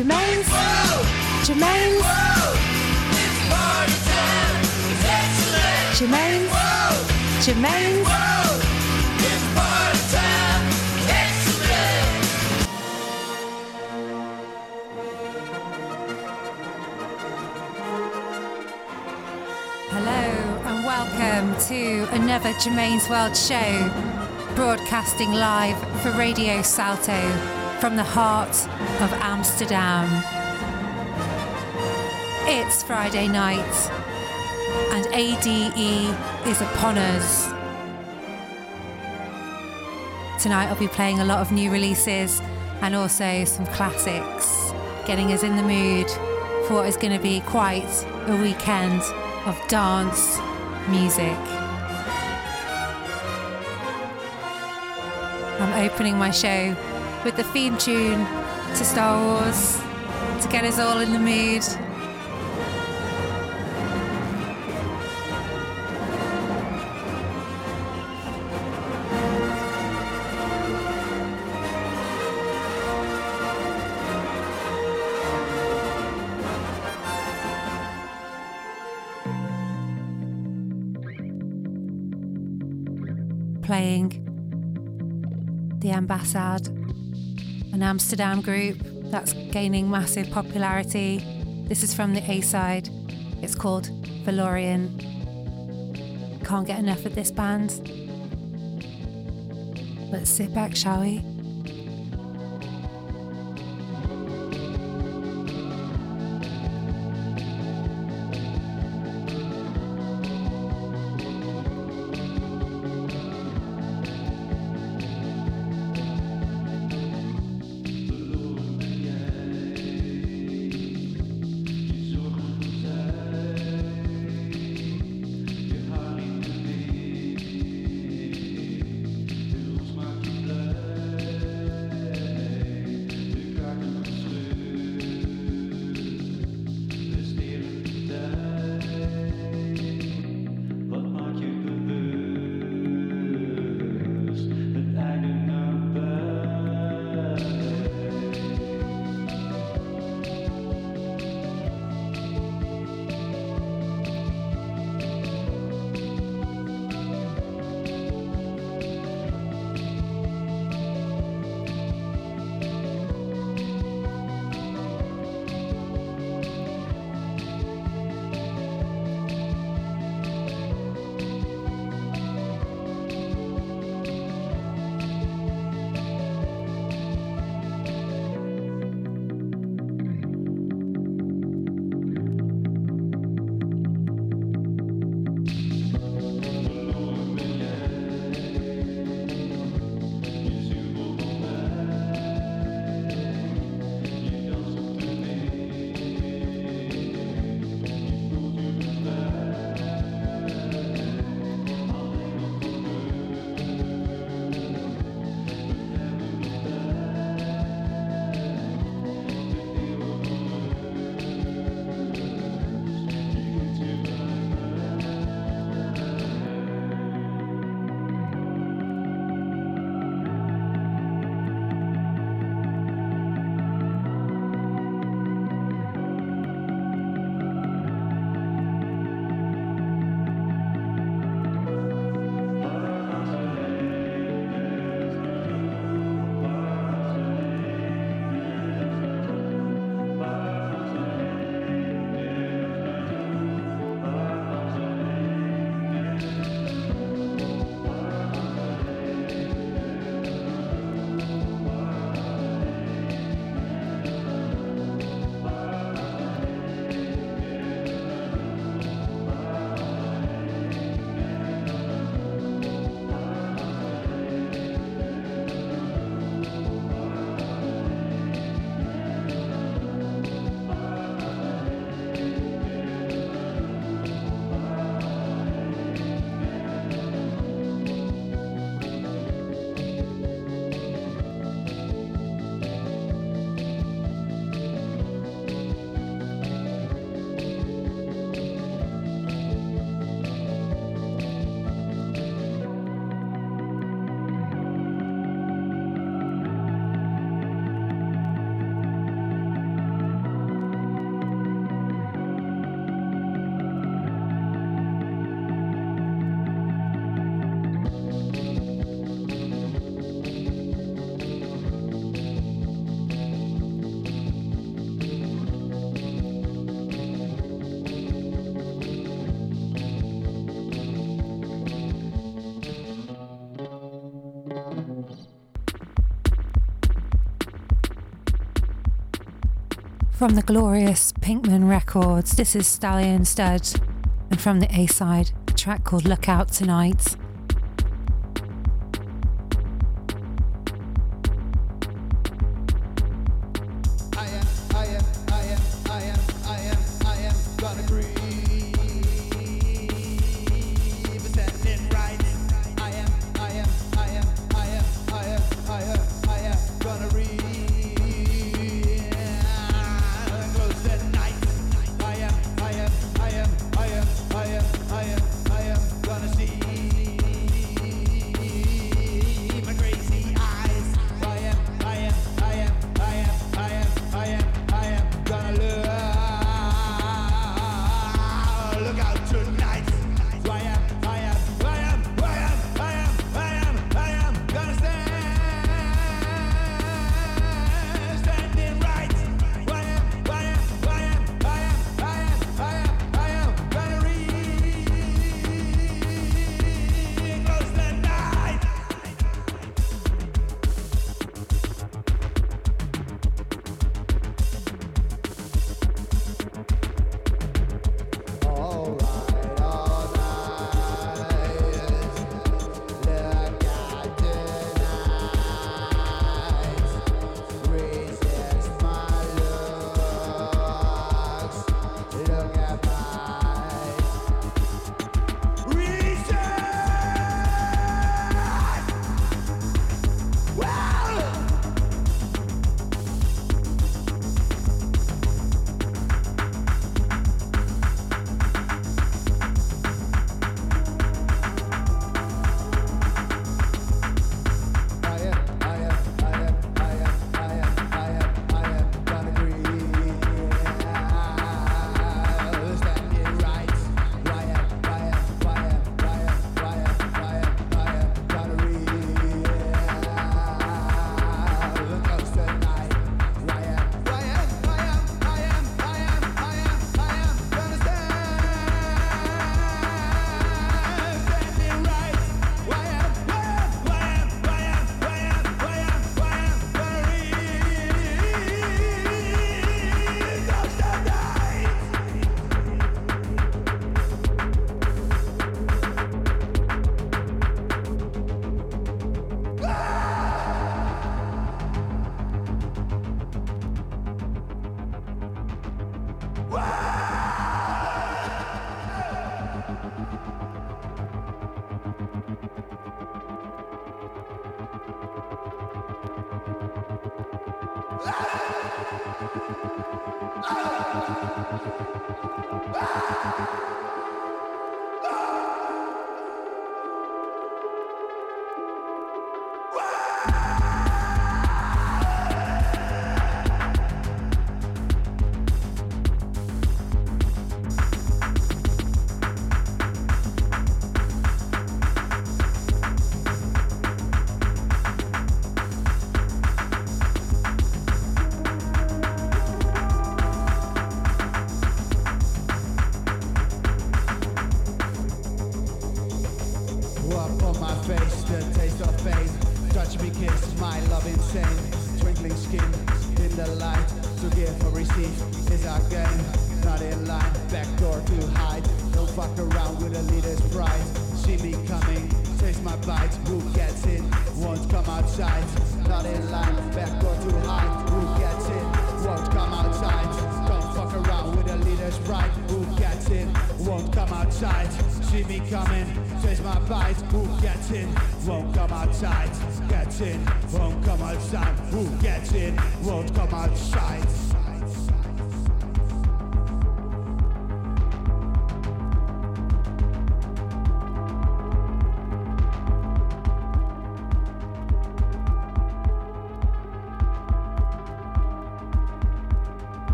Germaine's. Germaine's. Germaine's. Germaine's. Hello and welcome to another Germaine's World show, broadcasting live for Radio Salto from the heart of Amsterdam. It's Friday night and ADE is upon us. Tonight I'll be playing a lot of new releases and also some classics, getting us in the mood for what is going to be quite a weekend of dance music. I'm opening my show with the theme tune to Star Wars to get us all in the mood. Playing the Ambassade an Amsterdam group that's gaining massive popularity. This is from the A side. It's called Valorian. Can't get enough of this band. Let's sit back, shall we? From the glorious Pinkman Records, this is Stallion Stud, and from the A side, a track called Look Out Tonight.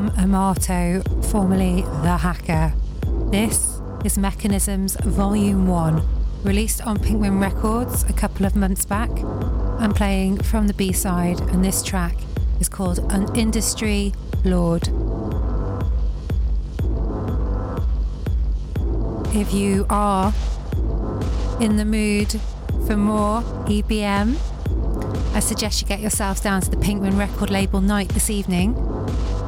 From Amato, formerly The Hacker. This is Mechanisms Volume 1, released on Pinkman Records a couple of months back. I'm playing from the B side, and this track is called An Industry Lord. If you are in the mood for more EBM, I suggest you get yourselves down to the Pinkman record label night this evening.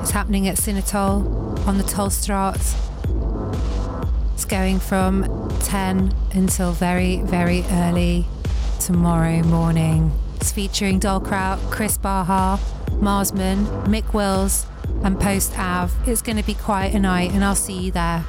It's happening at Cinetol on the Tolstraat. It's going from 10 until very, very early tomorrow morning. It's featuring Dolkraut, Kris Baha, Marsman, Mick Wills, and Post Av. It's going to be quite a night, and I'll see you there.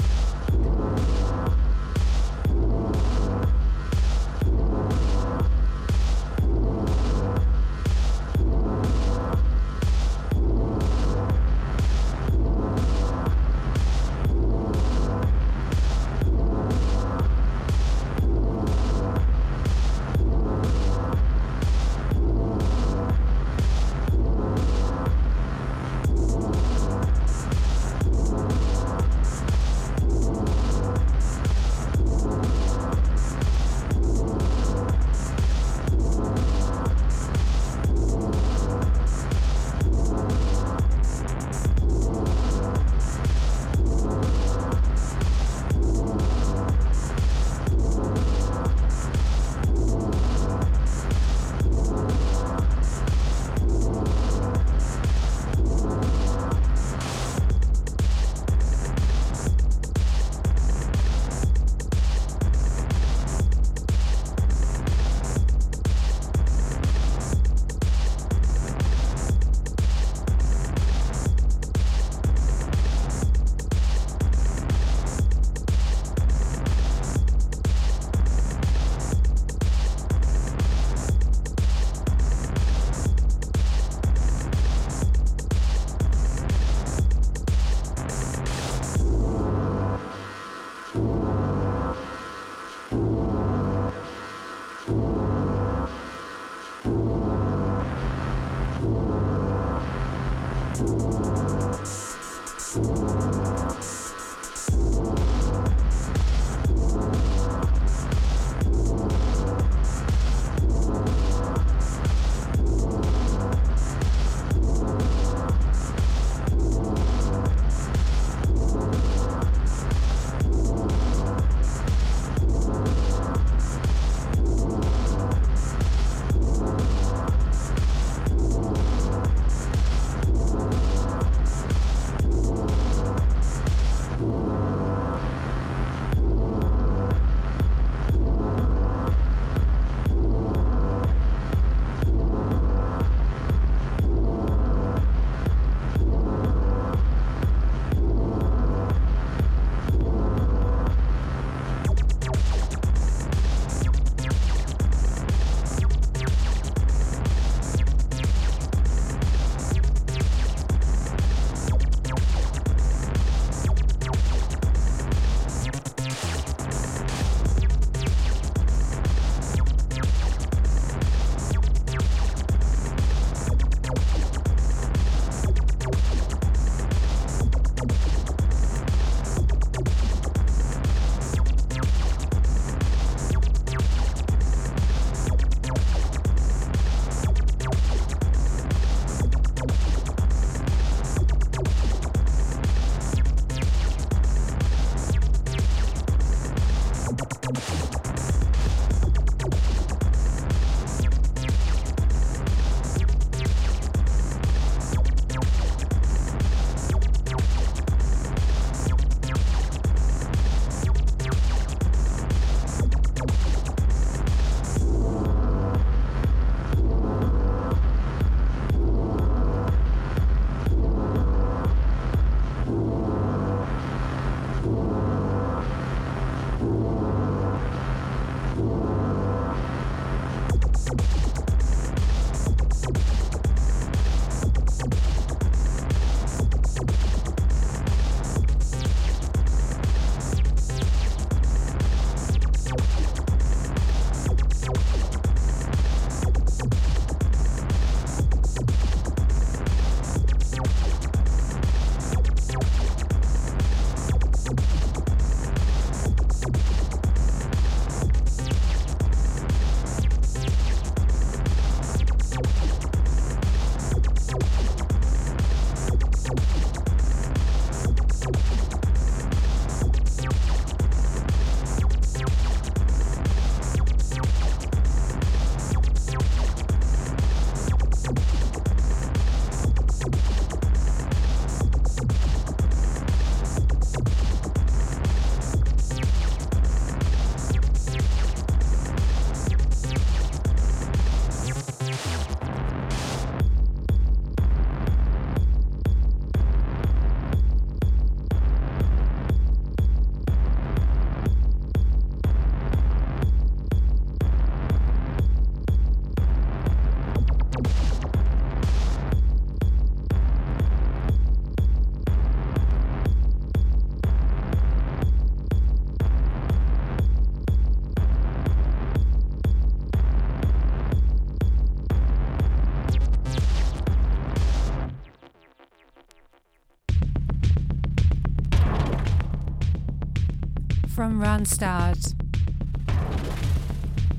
Randstad.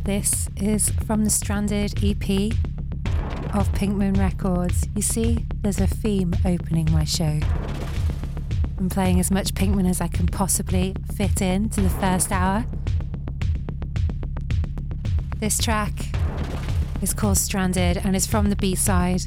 This is from the Stranded EP of Pinkman Records. You see, there's a theme opening my show. I'm playing as much Pink Moon as I can possibly fit in to the first hour. This track is called Stranded and is from the B side.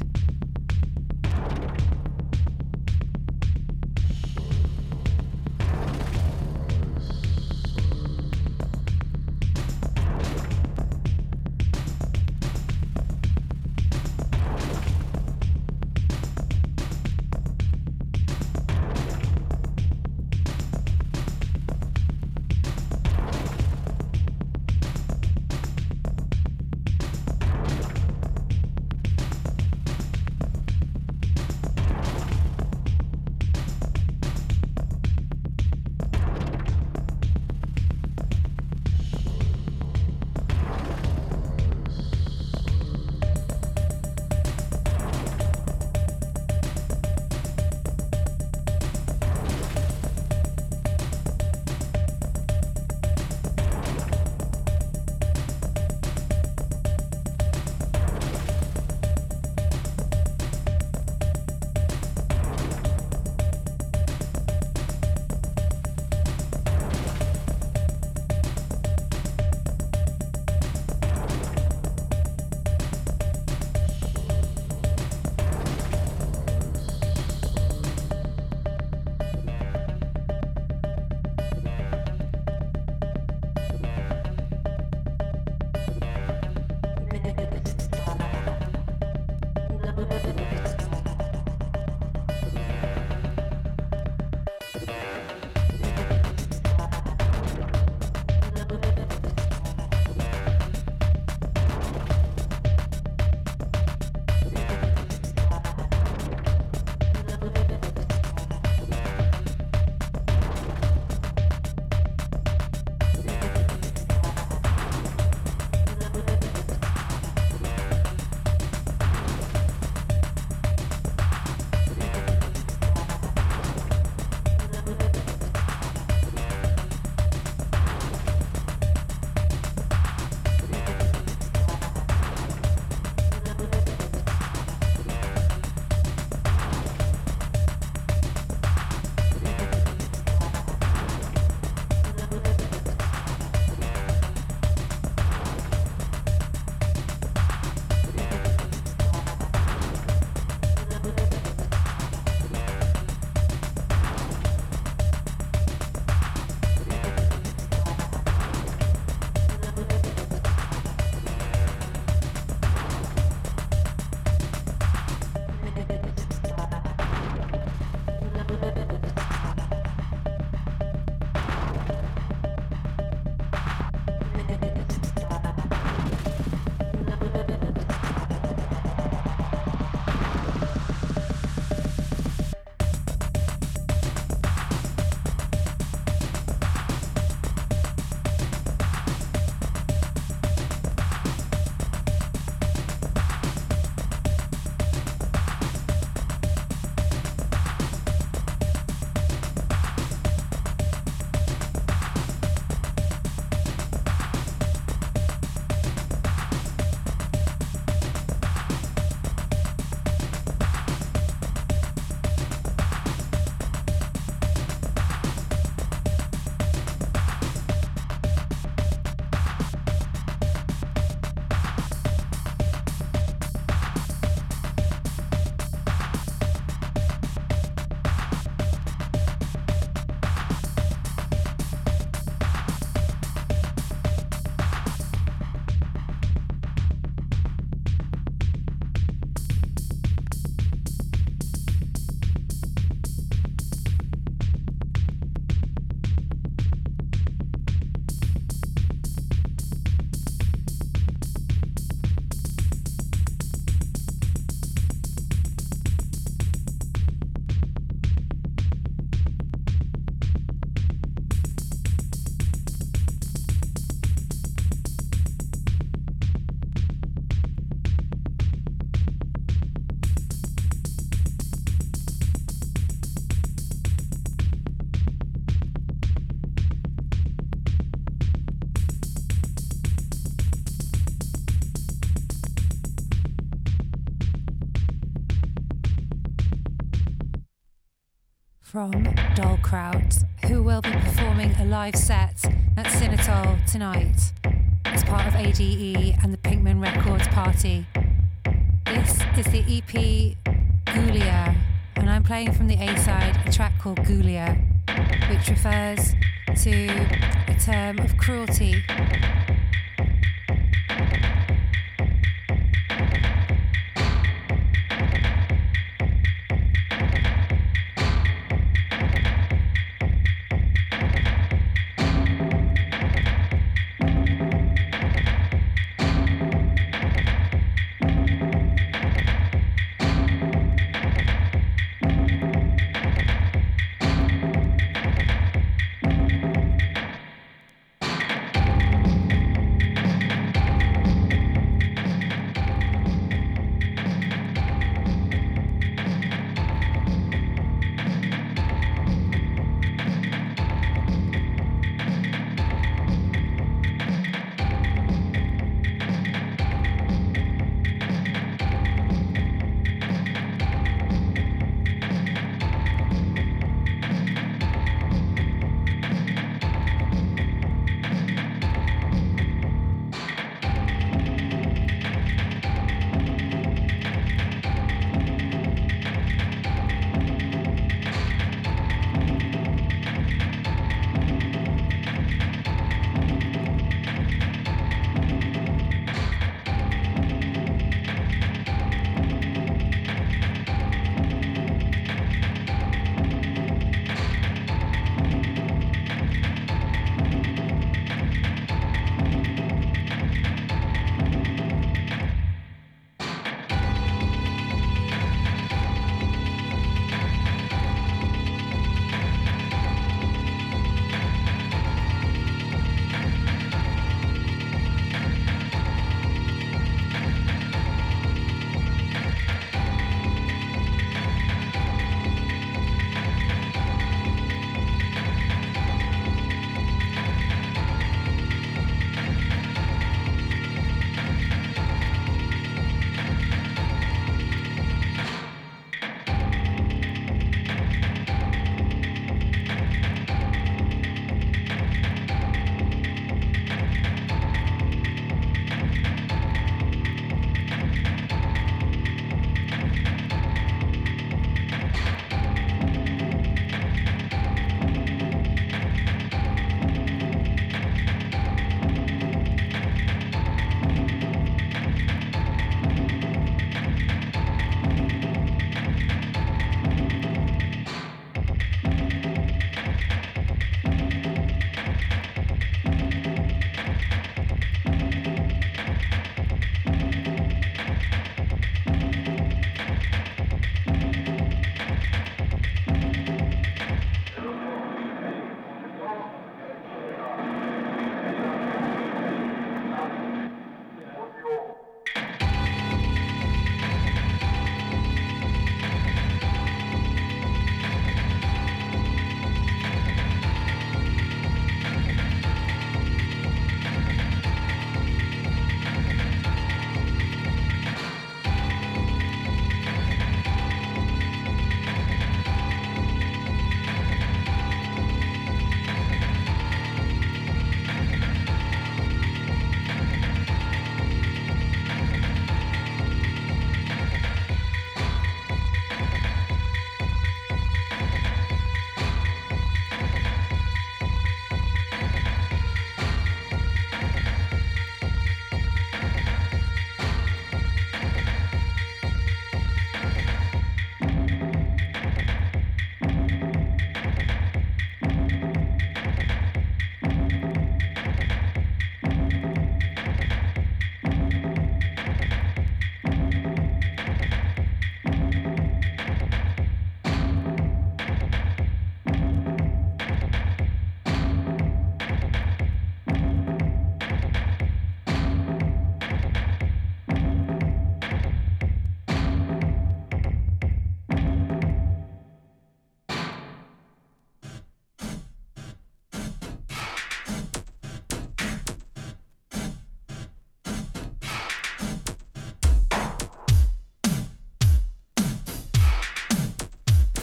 From Dolkraut, who will be performing a live set at Cinetol tonight as part of ADE and the Pinkman Records party. This is the EP Ghoulia, and I'm playing from the A side a track called Ghoulia, which refers to a term of cruelty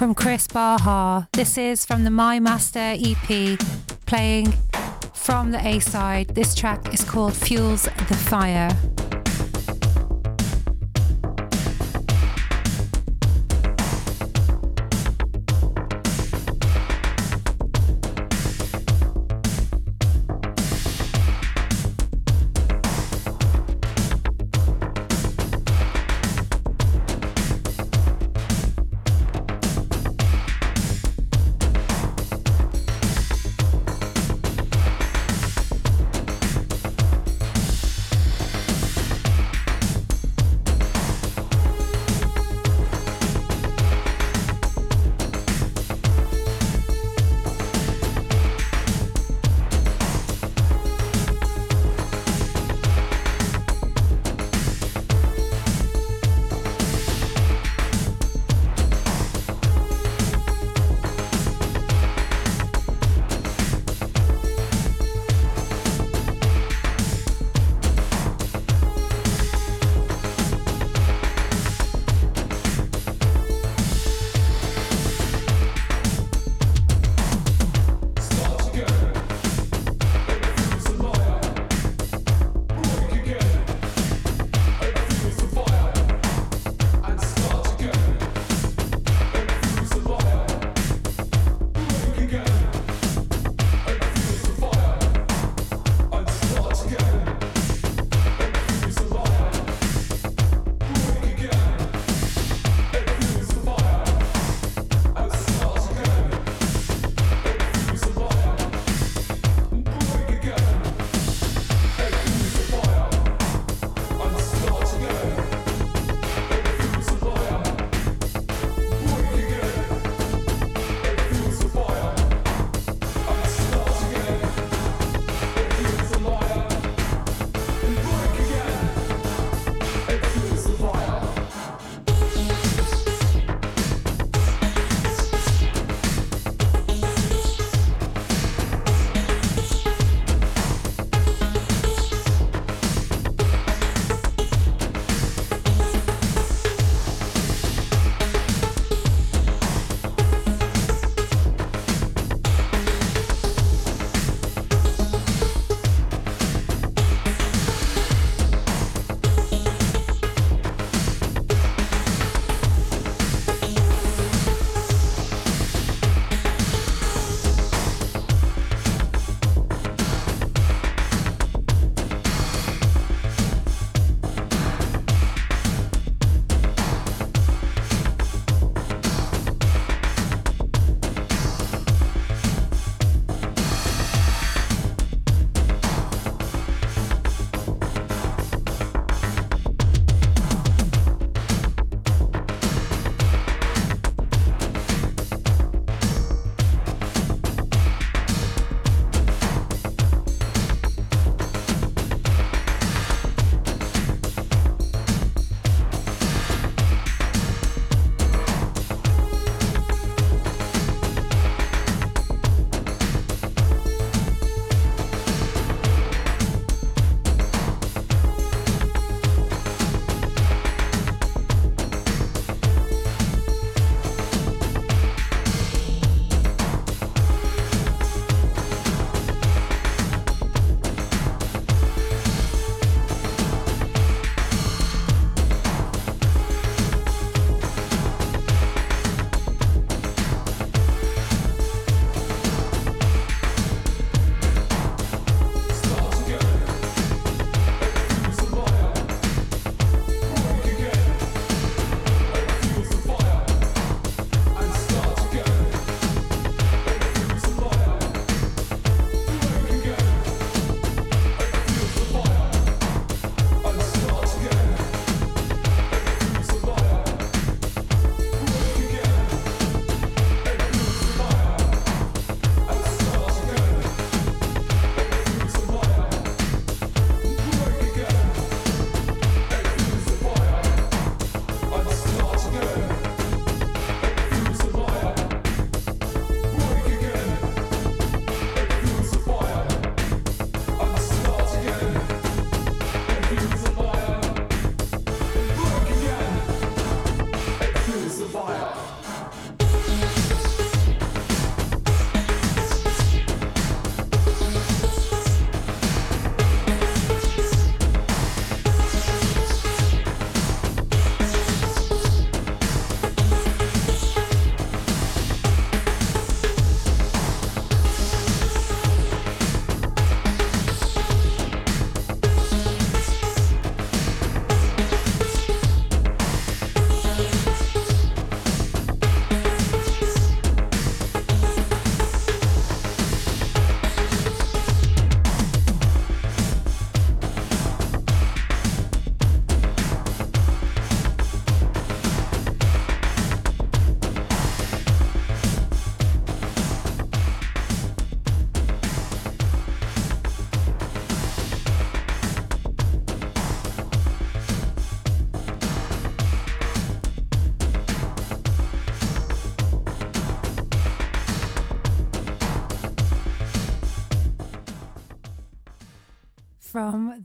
from Kris Baha. This is from the My Master EP, playing from the A side. This track is called Fuels the Fire.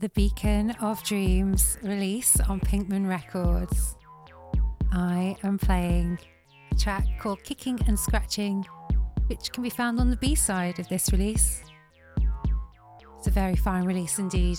The Beacon of Dreams release on Pinkman Records. I am playing a track called Kicking and Scratching, which can be found on the B side of this release. It's a very fine release indeed.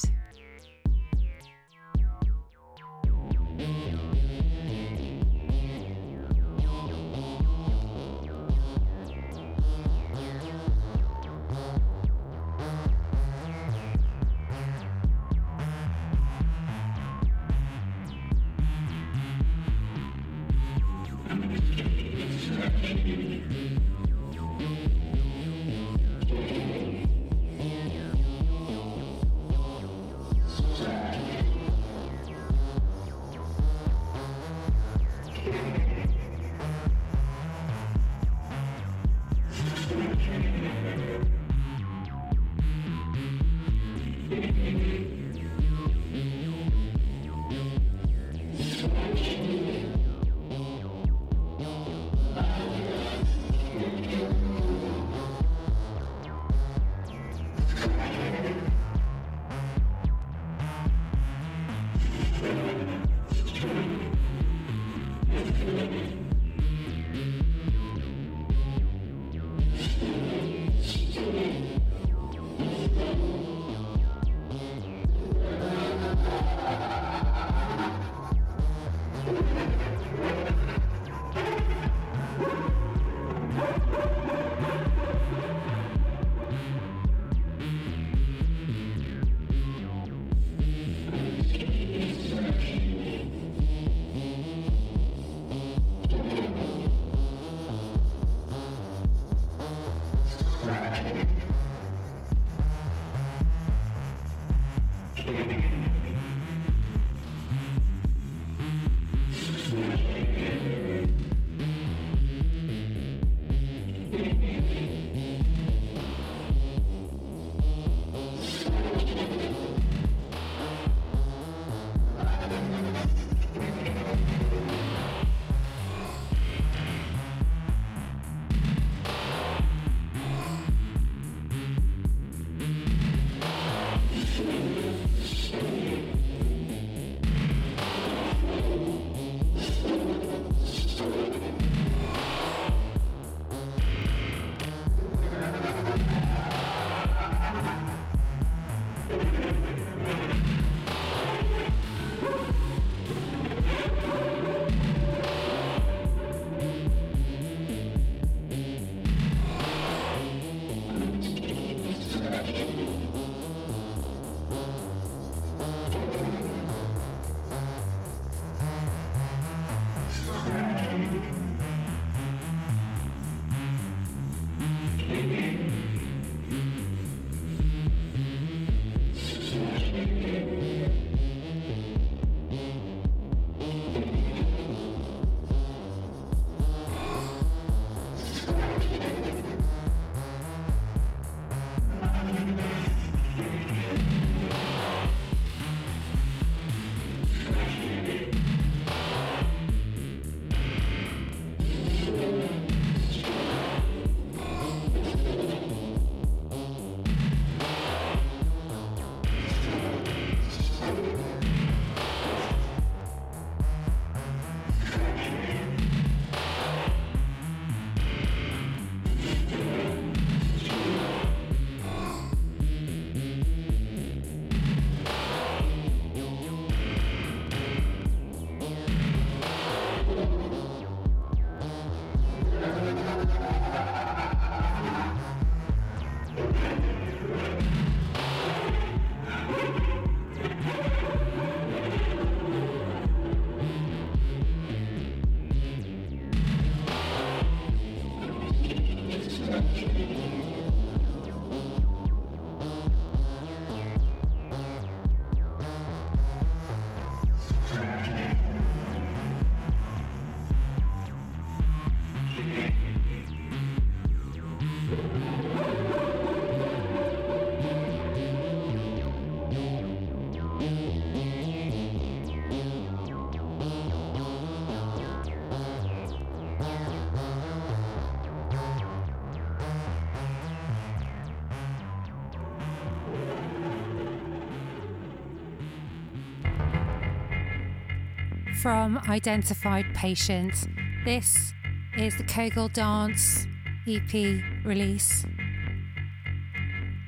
From Identified Patient. This is the Kogel Dance EP release.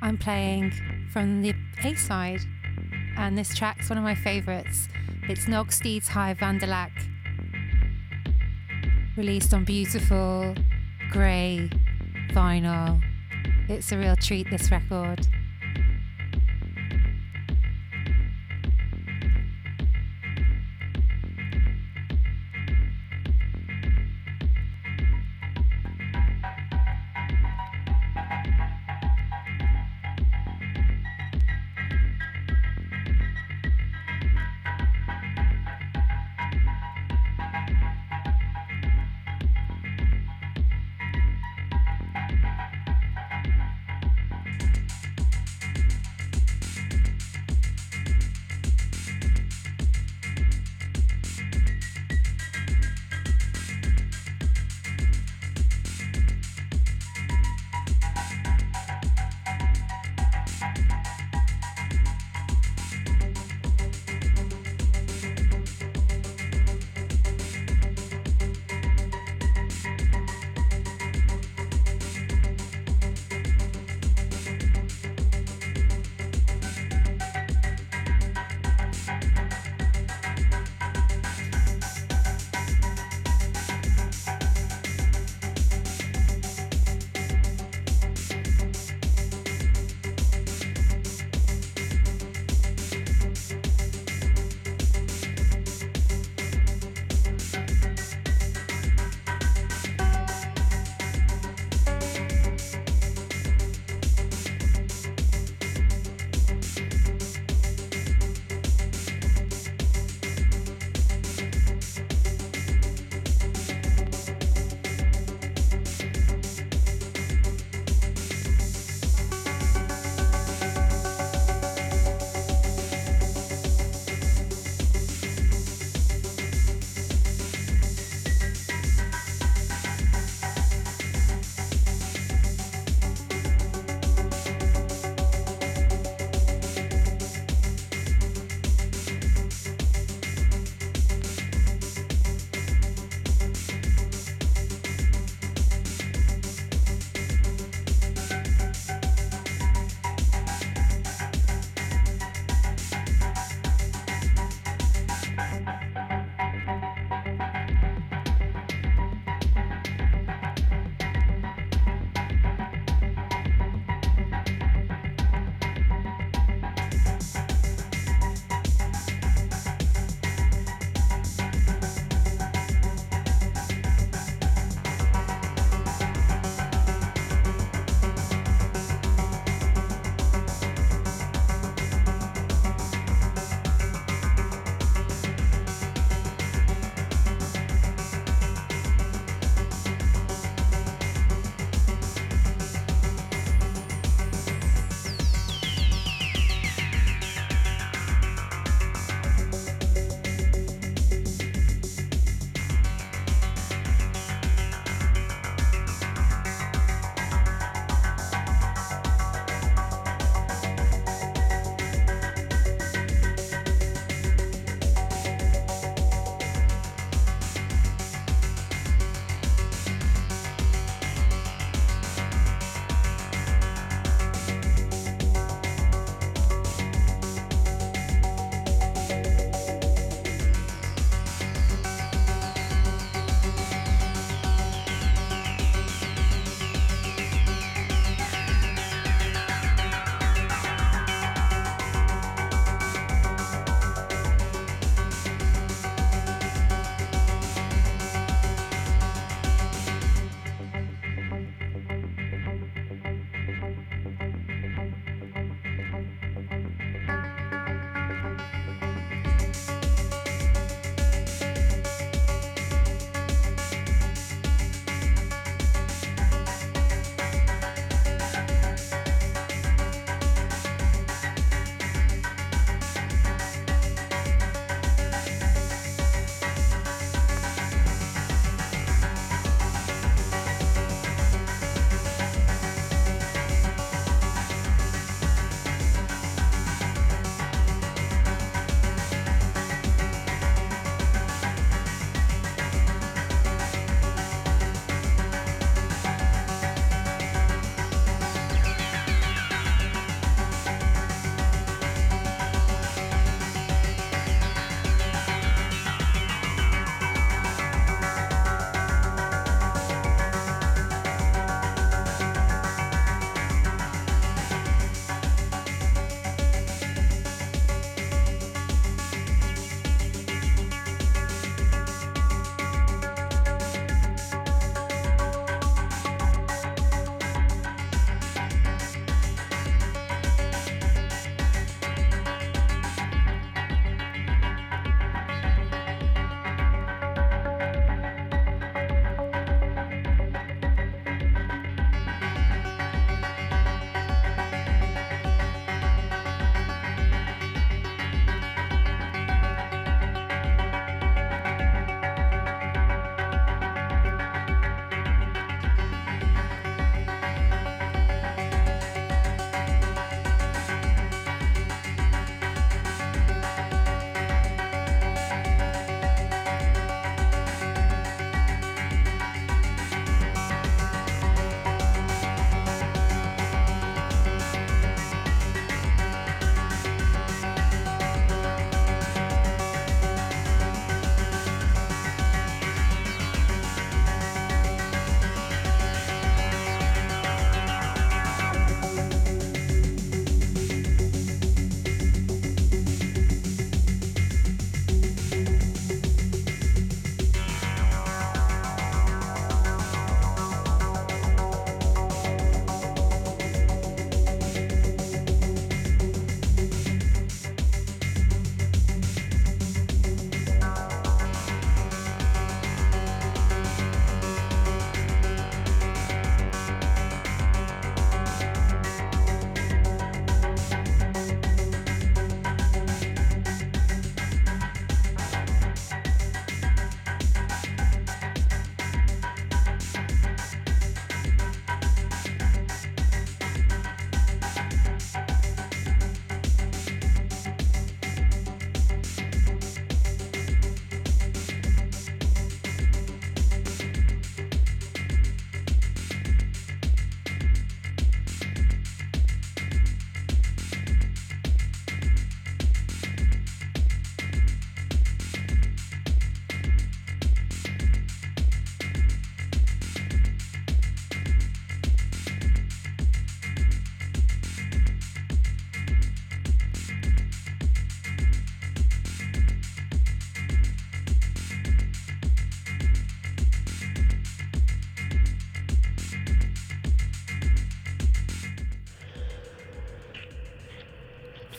I'm playing from the A side, and this track's one of my favourites. It's Nog Steeds High Vanderlak, released on beautiful grey vinyl. It's a real treat, this record.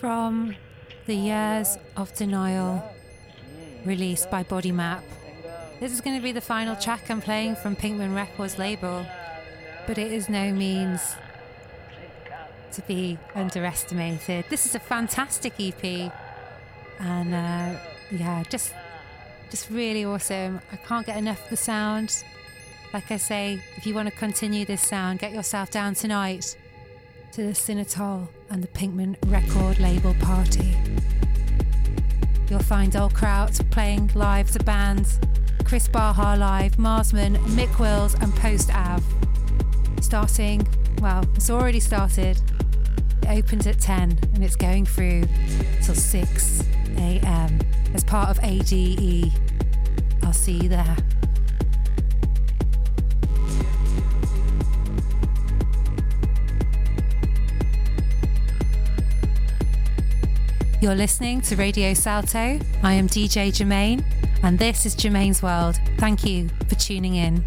From the Years of Denial, released by Body Map. This is going to be the final track I'm playing from Pinkman Records label, but it is no means to be underestimated. This is a fantastic EP, and uh, yeah, just just really awesome. I can't get enough of the sound. Like I say, if you want to continue this sound, get yourself down tonight to the Cinetol and the Pinkman record label party. You'll find Dolkraut playing live as bands, Kris Baha live, Marsman, Mick Wills, and Post Av. Starting, well, it's already started. It opens at 10 and it's going through till 6 a.m. as part of ADE. I'll see you there. You're listening to Radio Salto. I am DJ Germaine, and this is Germaine's World. Thank you for tuning in.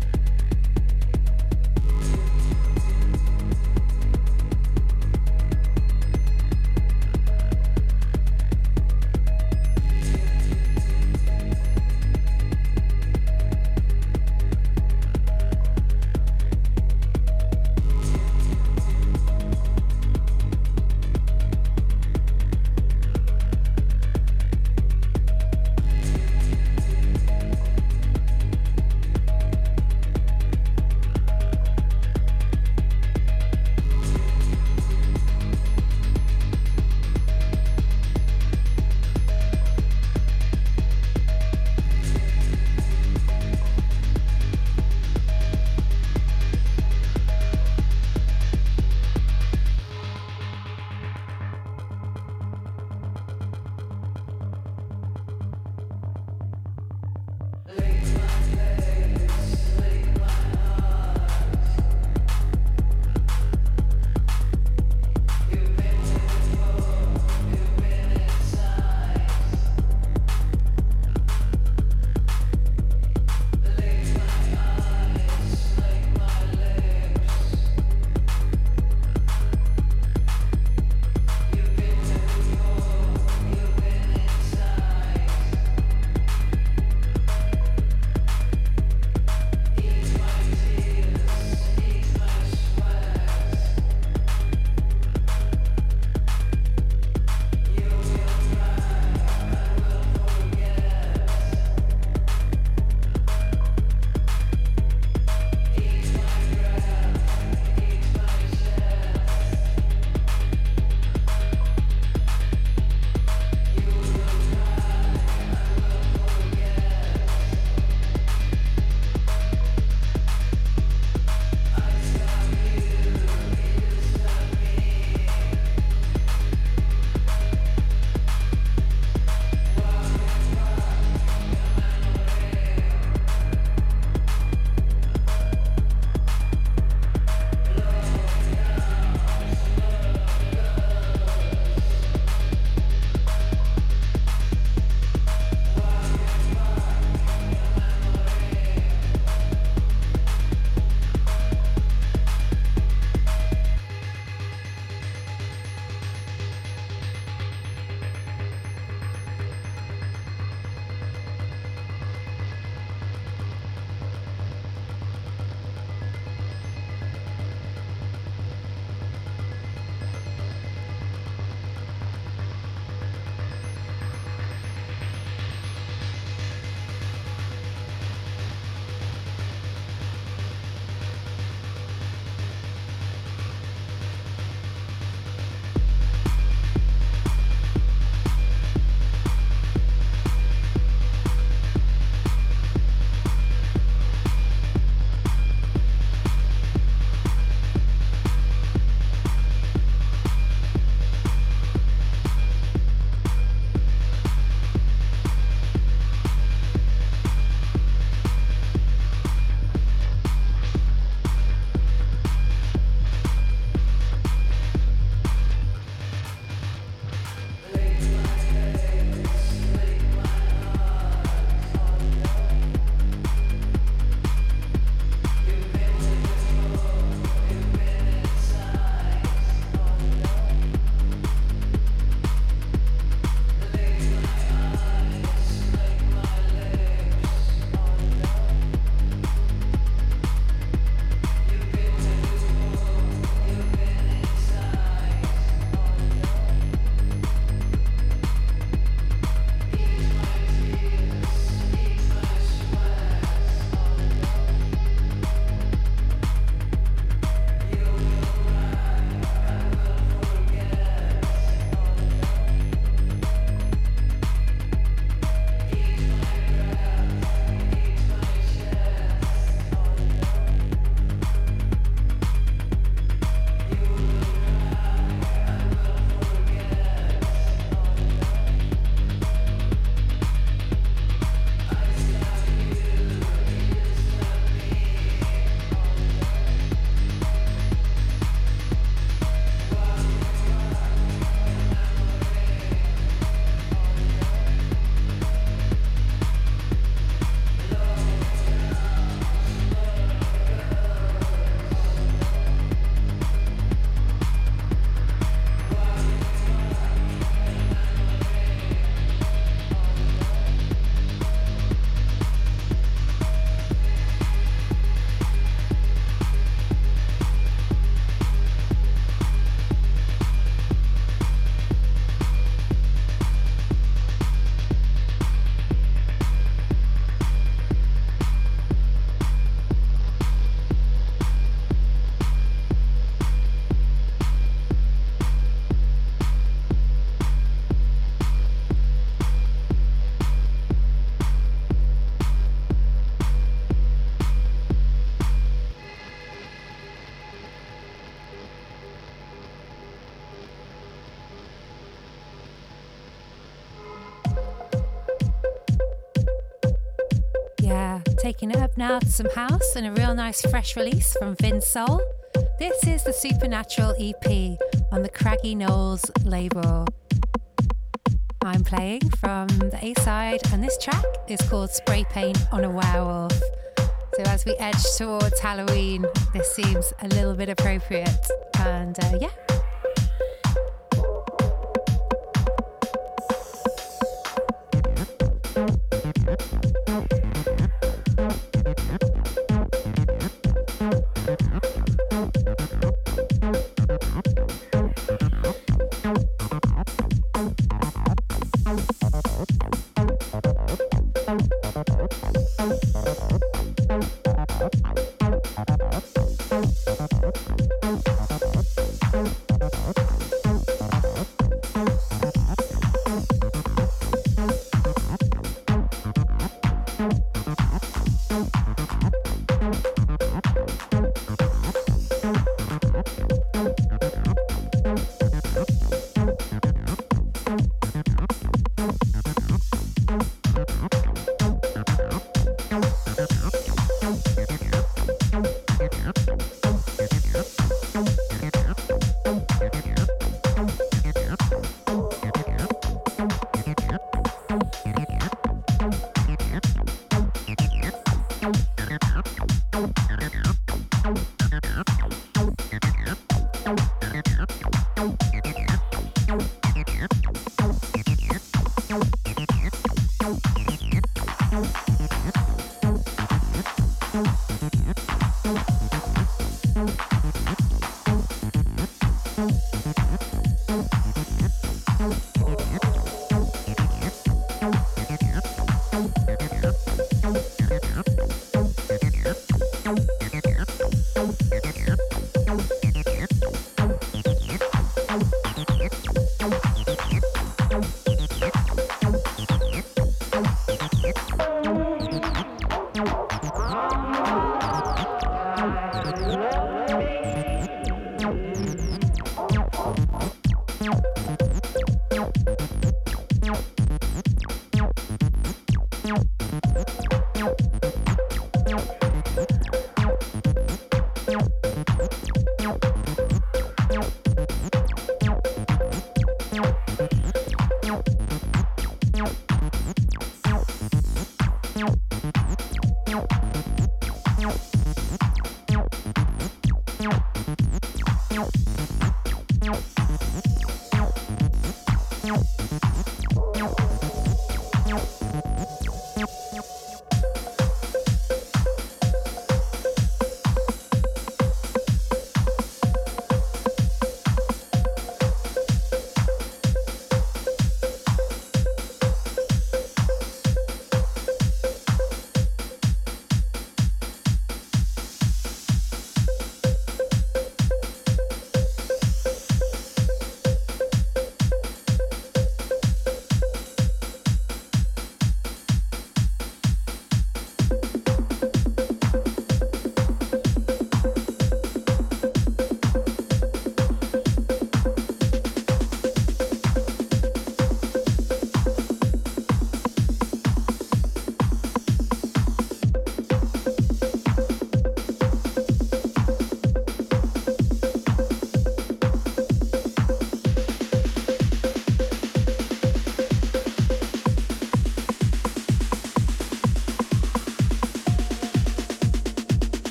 Now to some house and a real nice fresh release from Vin Soul. This is the Supernatural EP on the Craggy Knolls label. I'm playing from the A side, and this track is called Spray Paint on a Werewolf. So, as we edge towards Halloween, this seems a little bit appropriate. And uh, yeah,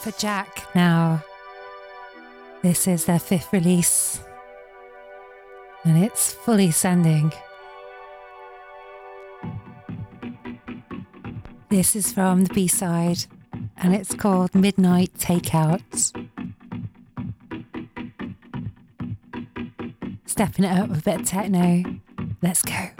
for Jack now. This is their fifth release, and it's fully sending. This is from the B side, and it's called Midnight Takeouts. Stepping it up with a bit of techno. Let's go.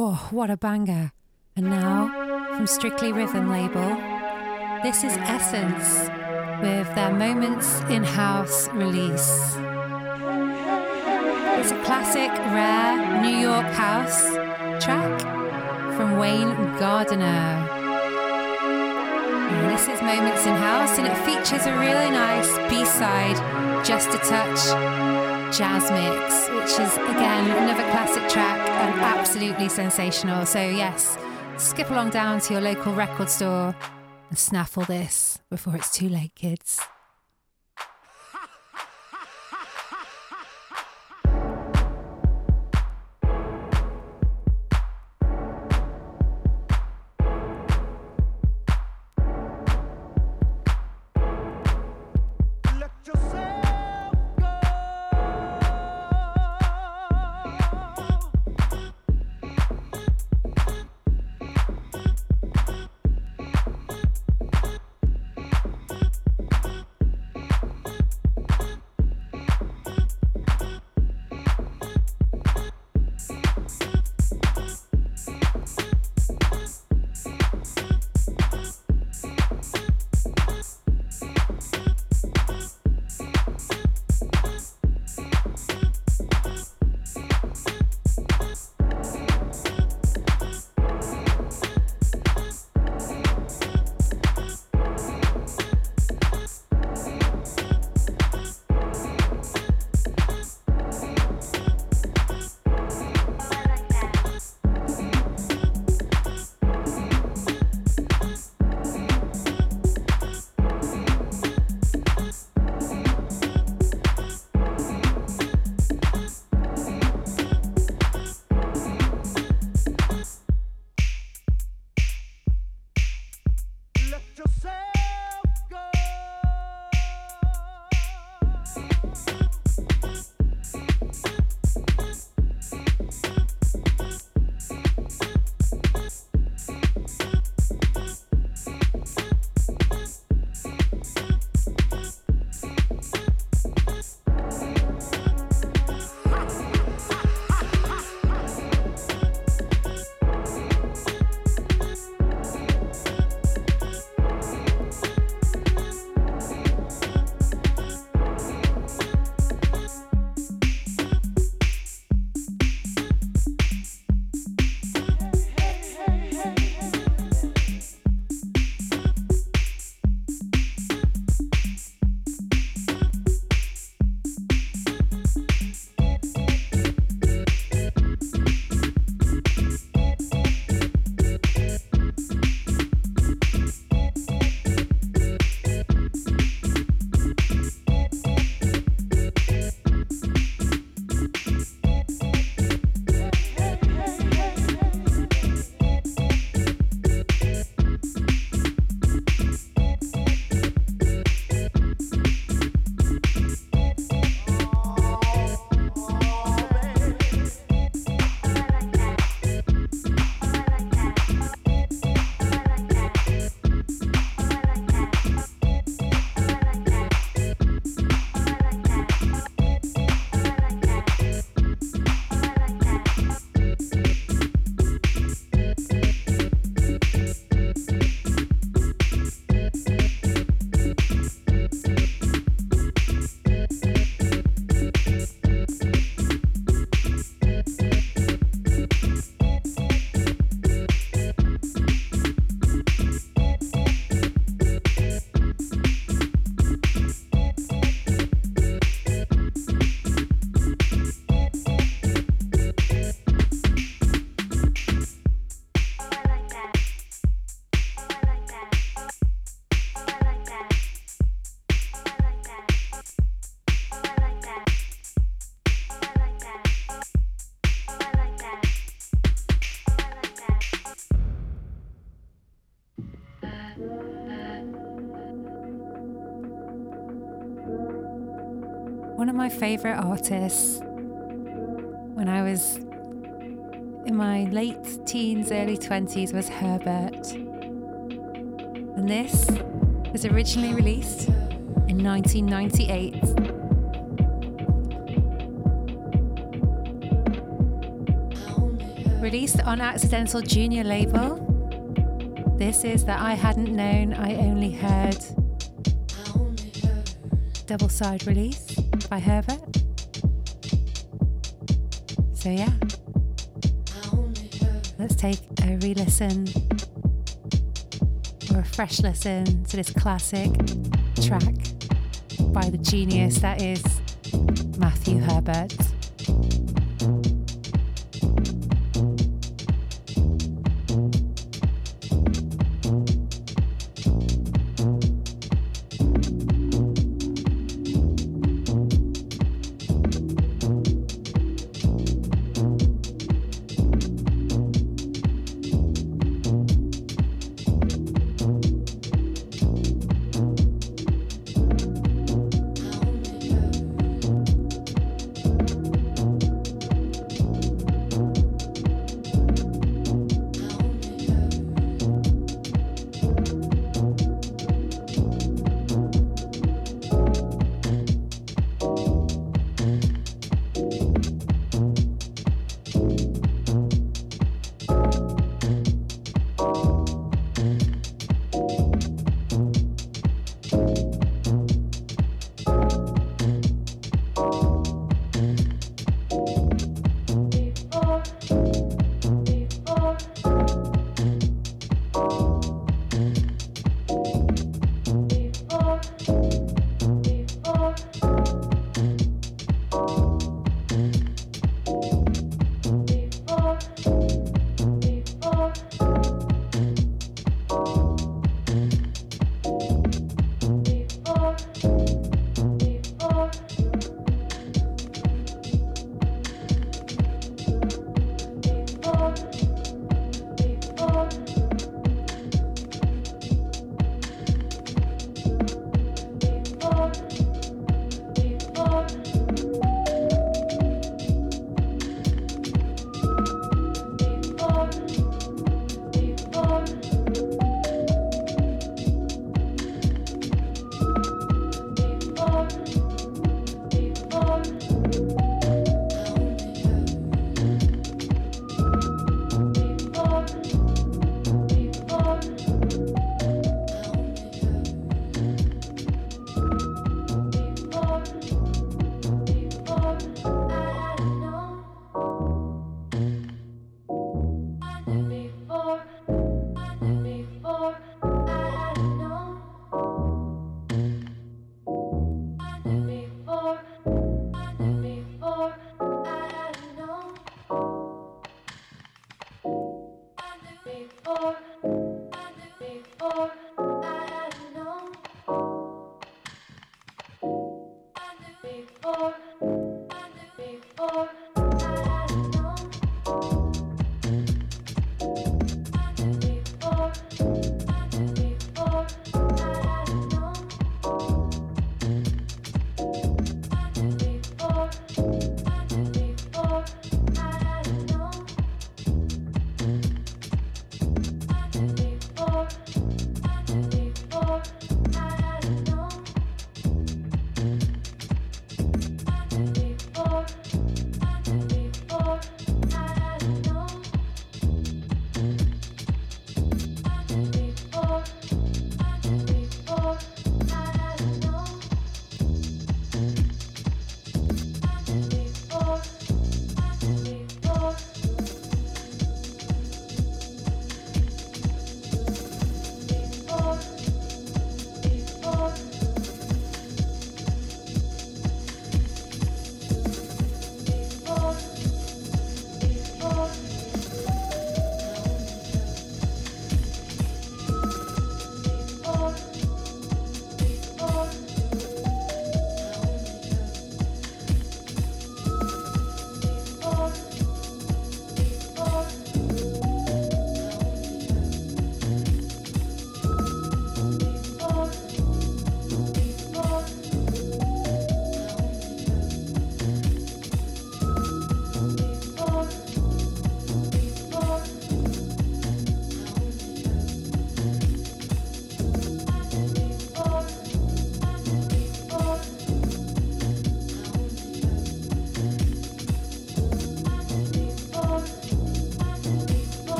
Whoa, what a banger. And now, from Strictly Rhythm label, this is Essence with their Moments in House release. It's a classic, rare New York house track from Wayne Gardiner. And this is Moments in House, and it features a really nice B side, Just a Touch jazz mix, which is again another classic track and absolutely sensational. So, yes, skip along down to your local record store and snaffle this before it's too late, kids. Favourite artists when I was in my late teens, early 20s was Herbert. And this was originally released in 1998 Released on Accidental Junior label. This is That I Hadn't Known, I Only Heard. Double side release by Herbert. So, yeah. Let's take a re listen or a fresh listen to this classic track by the genius that is Matthew Herbert.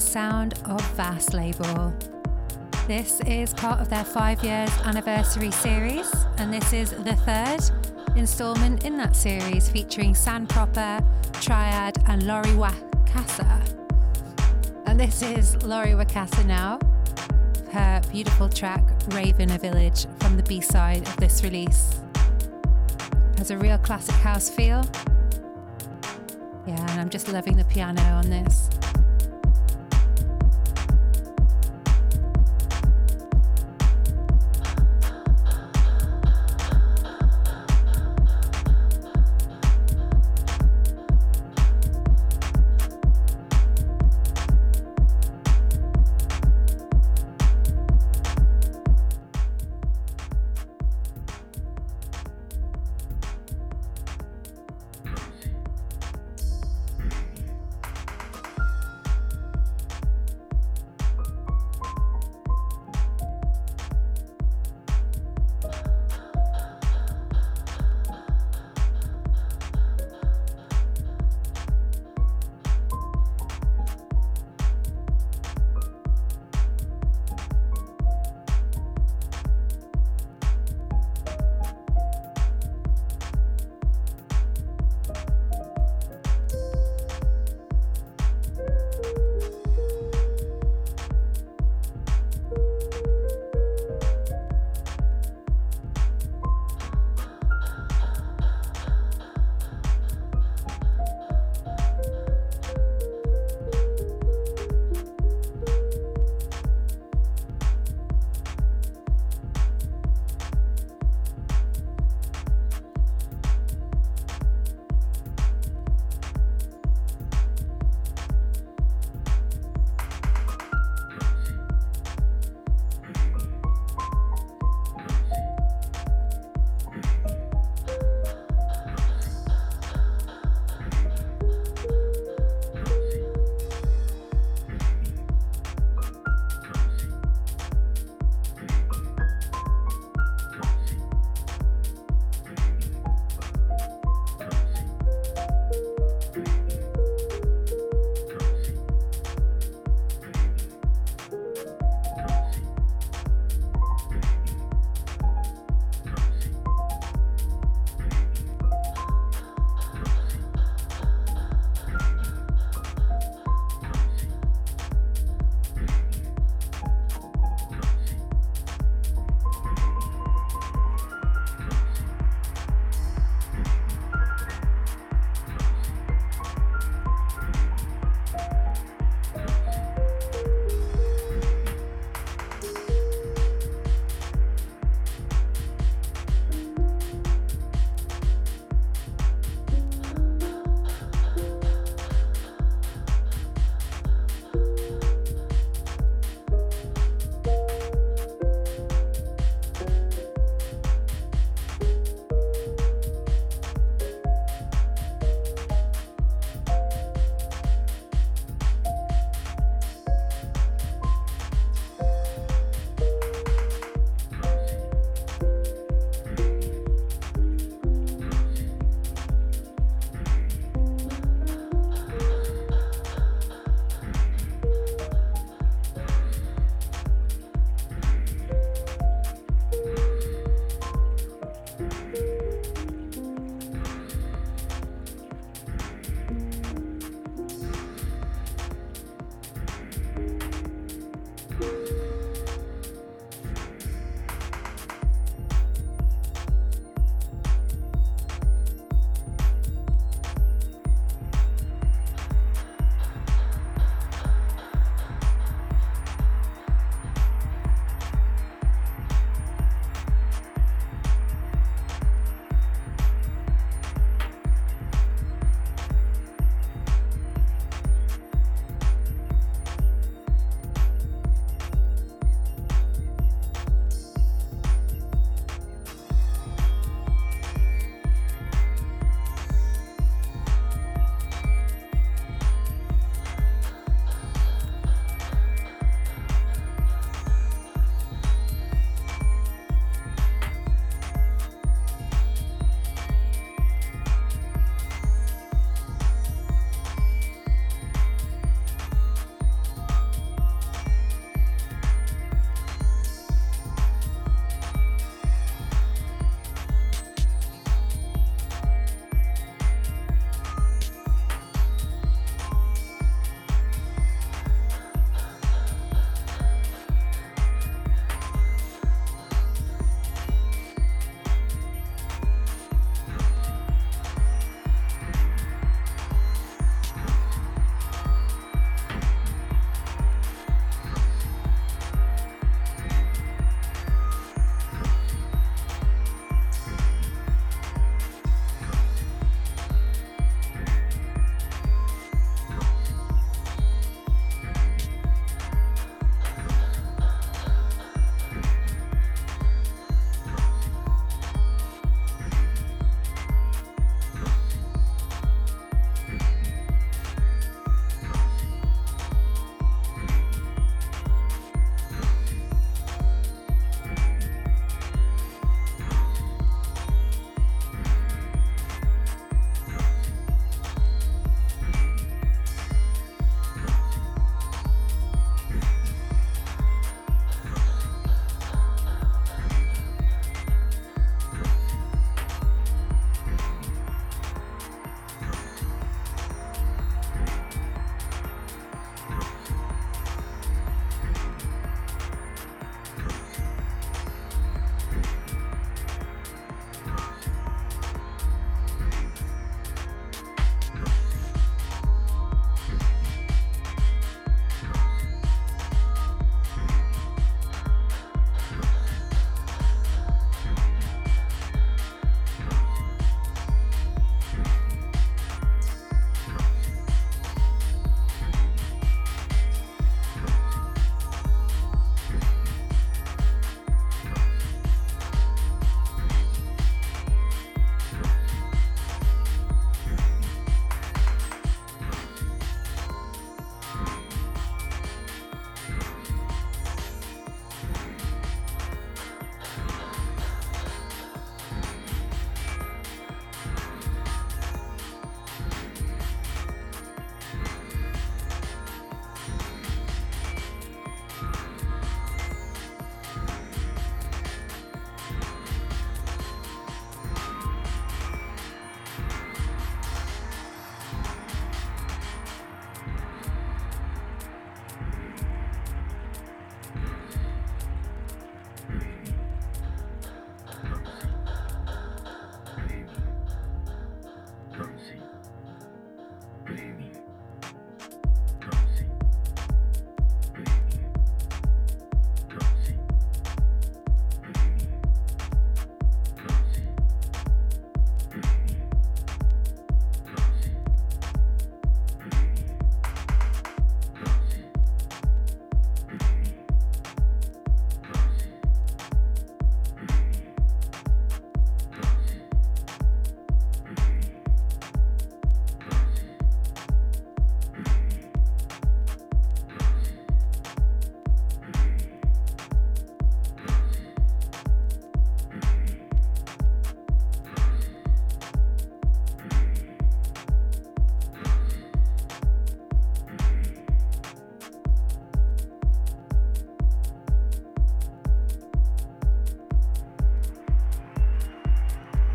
Sound of Vast label. This is part of their five years anniversary series, and this is the third installment in that series featuring San Proper, Triad, and Laurie Wakasa. And this is Laurie Wakasa now, her beautiful track Raven a Village from the B side of this release. Has a real classic house feel. Yeah, and I'm just loving the piano on this.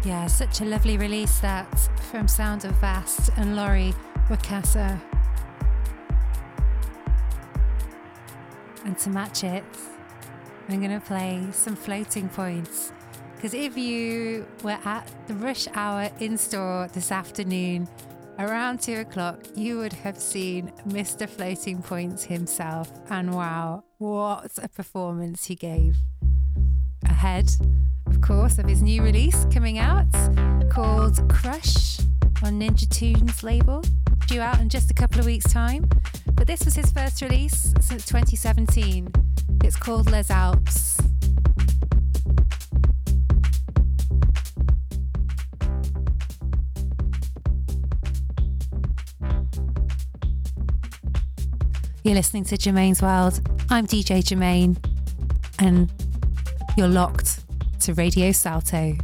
Yeah, such a lovely release that from Sound of Vast and Laurie Wakasa. And to match it, I'm going to play some floating points. Because if you were at the rush hour in store this afternoon around two o'clock, you would have seen Mr. Floating Points himself. And wow, what a performance he gave. Ahead course, of his new release coming out called Crush on Ninja Tunes label, due out in just a couple of weeks' time. But this was his first release since 2017. It's called LesAlpx. You're listening to Germaine's World. I'm DJ Germaine, and you're locked to Radio Salto.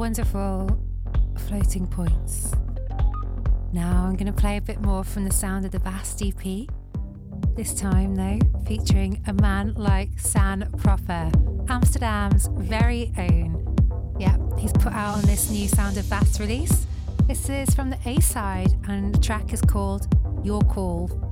Wonderful floating points. Now I'm going to play a bit more from the sound of the Vast EP. This time, though, featuring a man like San Proper, Amsterdam's very own. Yeah, he's put out on this new Sound of Vast release. This is from the A side, and the track is called Your Call.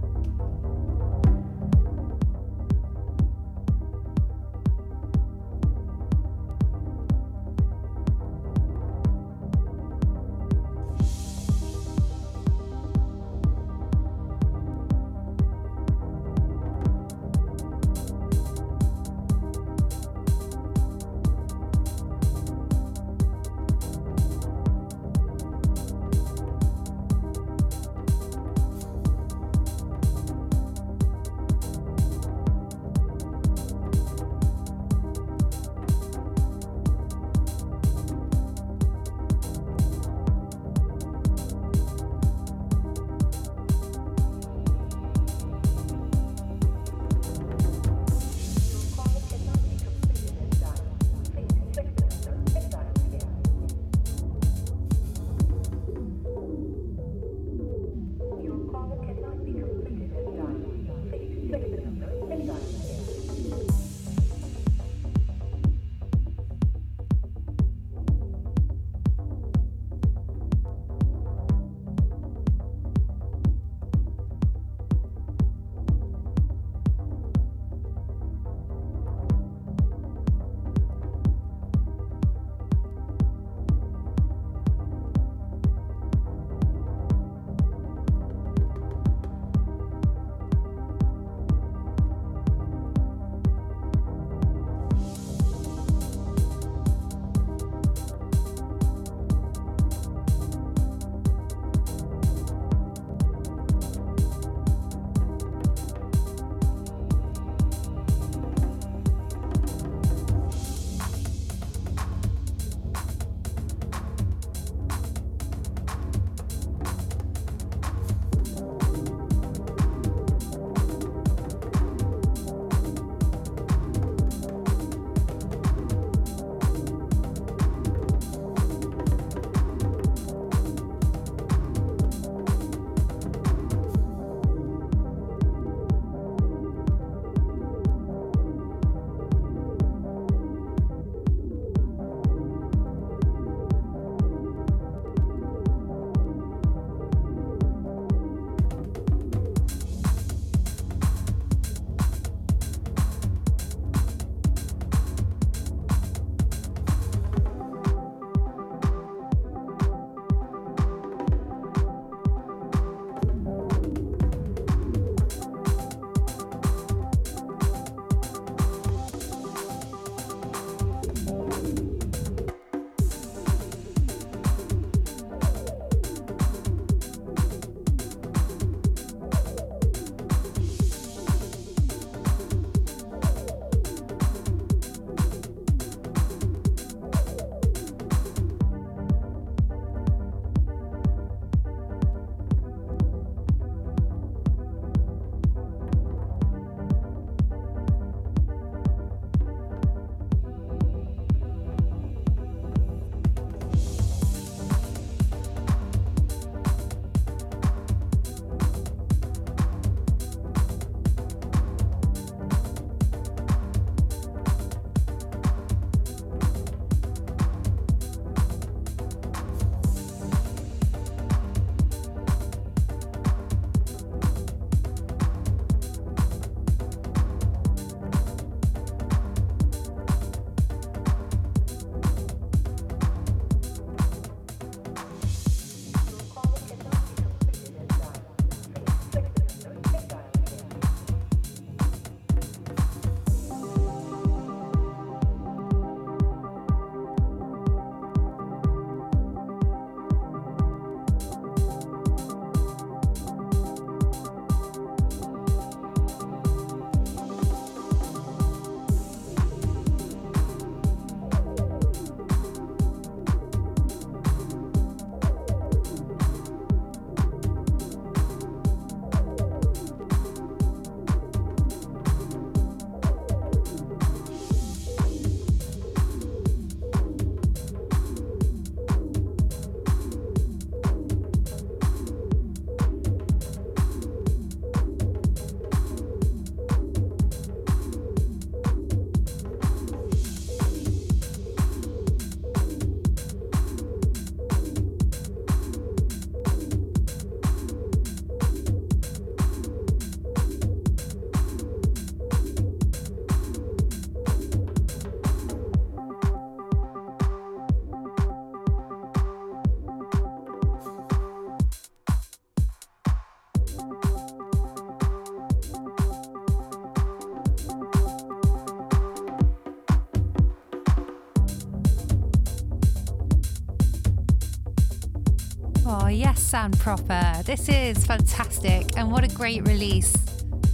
Sound proper. This is fantastic, and what a great release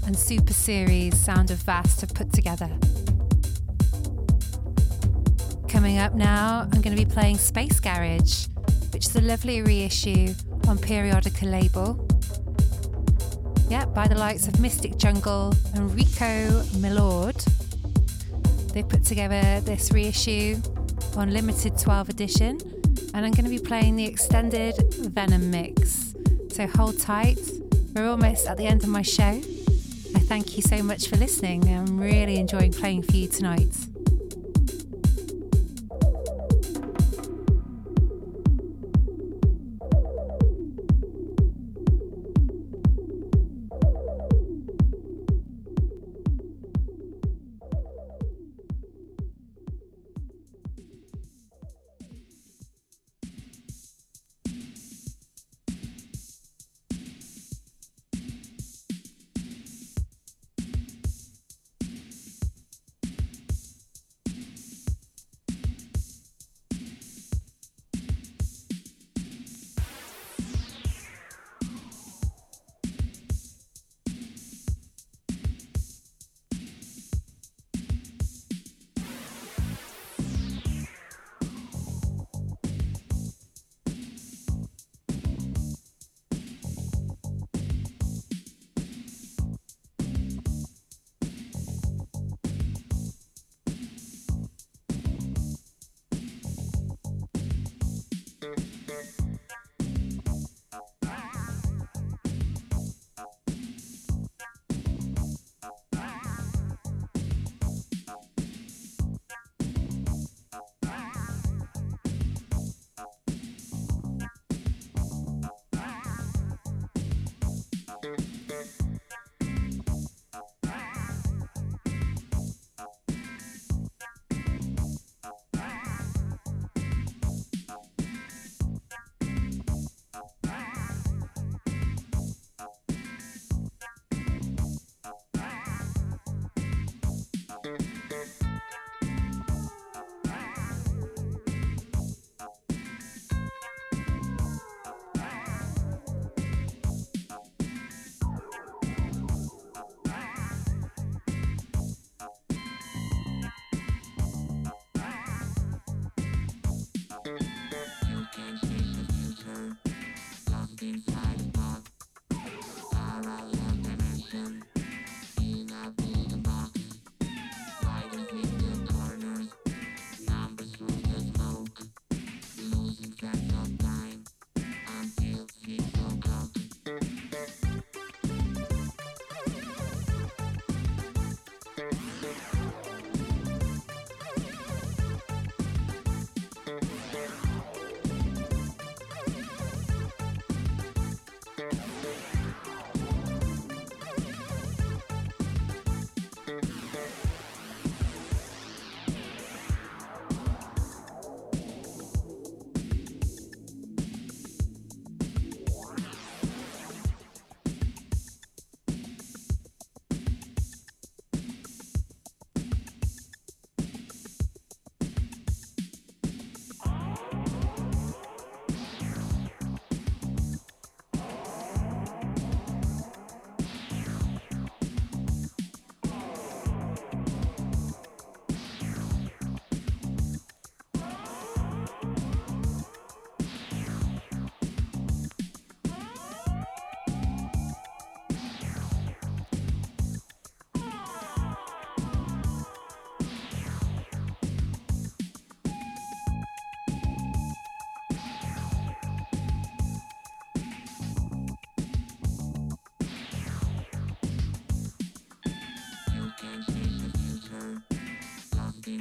and super series Sound of Vast have put together. Coming up now, I'm going to be playing Space Garage, which is a lovely reissue on Periodica label. Yeah, by the likes of Mystic Jungle and Rico Milord. They put together this reissue on limited 12 edition, and I'm going to be playing the extended Venom mix. So hold tight, we're almost at the end of my show. I thank you so much for listening. I'm really enjoying playing for you tonight.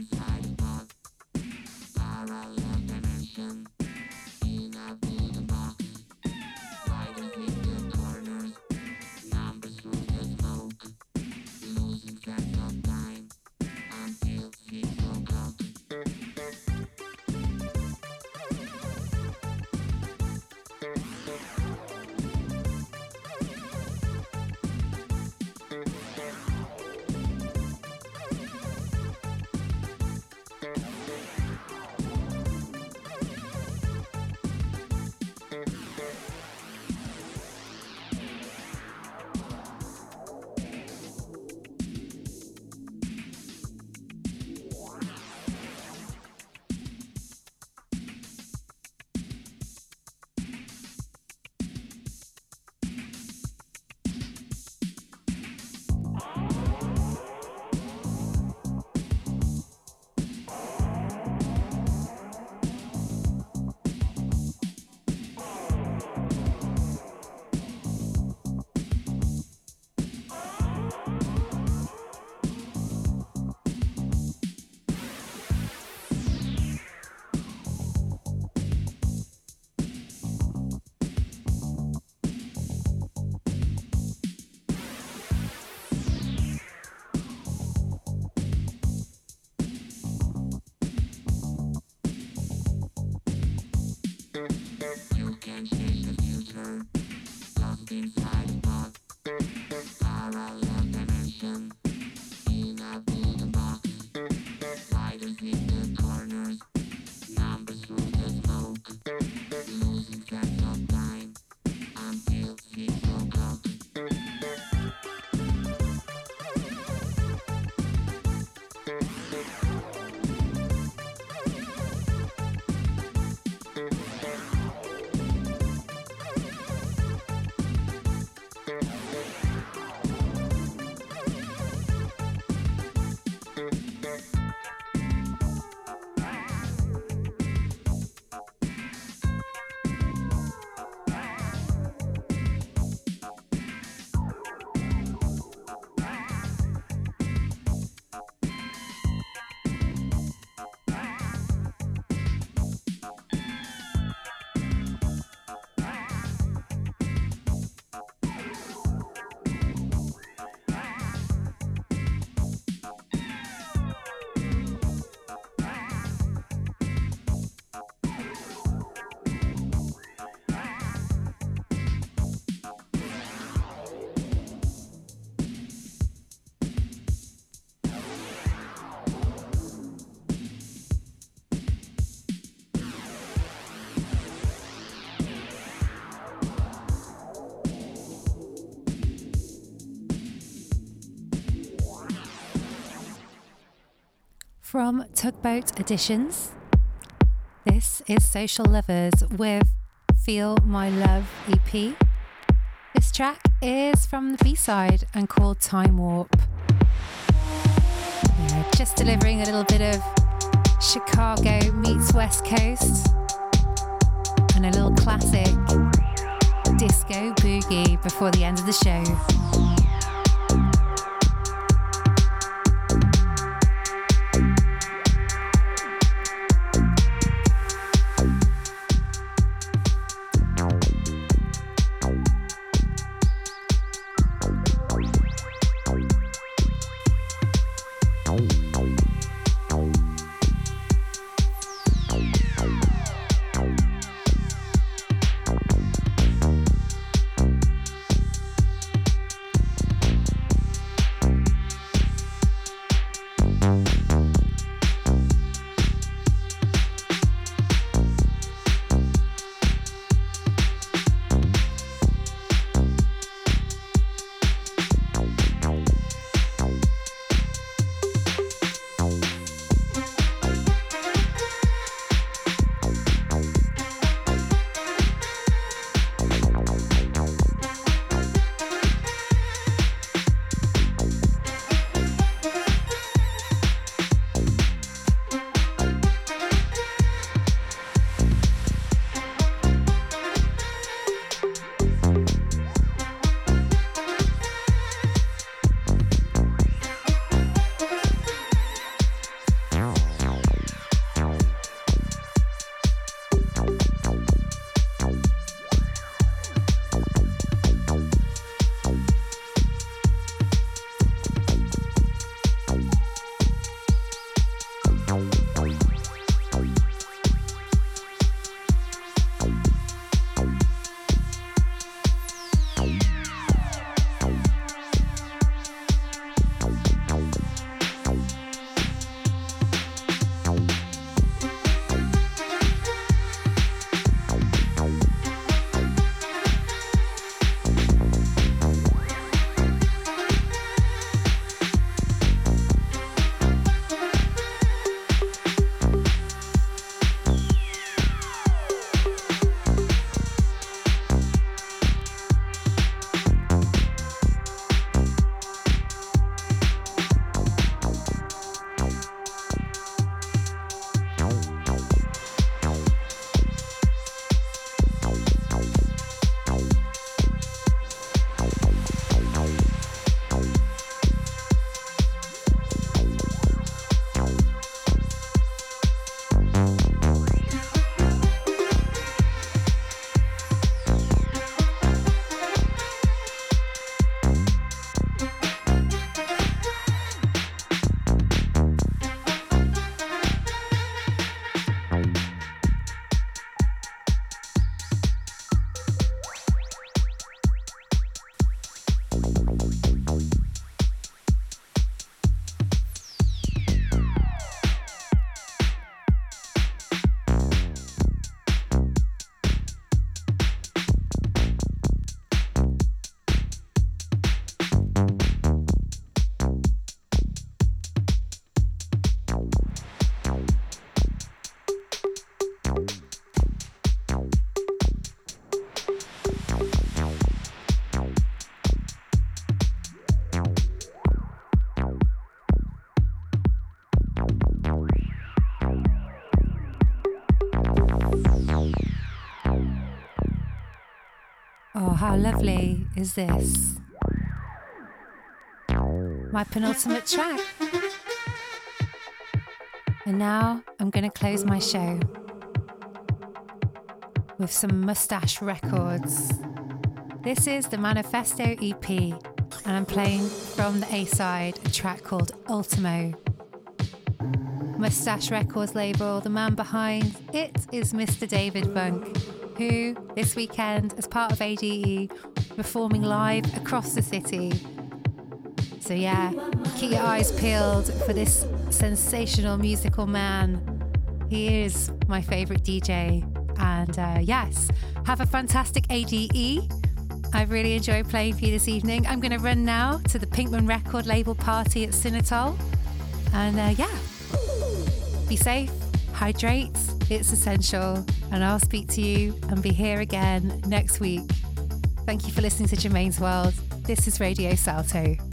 Bye. Peace. From Tugboat Editions. This is Social Lovers with Feel My Love EP. This track is from the B side and called Time Warp. Just delivering a little bit of Chicago meets West Coast and a little classic disco boogie before the end of the show. Bye. How lovely is this? My penultimate track. And now I'm going to close my show with some Mustache Records. This is the Manifesto EP, and I'm playing from the A side a track called Ultimo. Mustache Records label, the man behind it is Mr. David Bunk, who this weekend, as part of ADE, performing live across the city. So, yeah, keep your eyes peeled for this sensational musical man. He is my favourite DJ. And uh, yes, have a fantastic ADE. I've really enjoyed playing for you this evening. I'm going to run now to the Pinkman record label party at Cinetol. And uh, yeah, be safe, hydrate, it's essential. And I'll speak to you and be here again next week. Thank you for listening to Germaine's World. This is Radio Salto.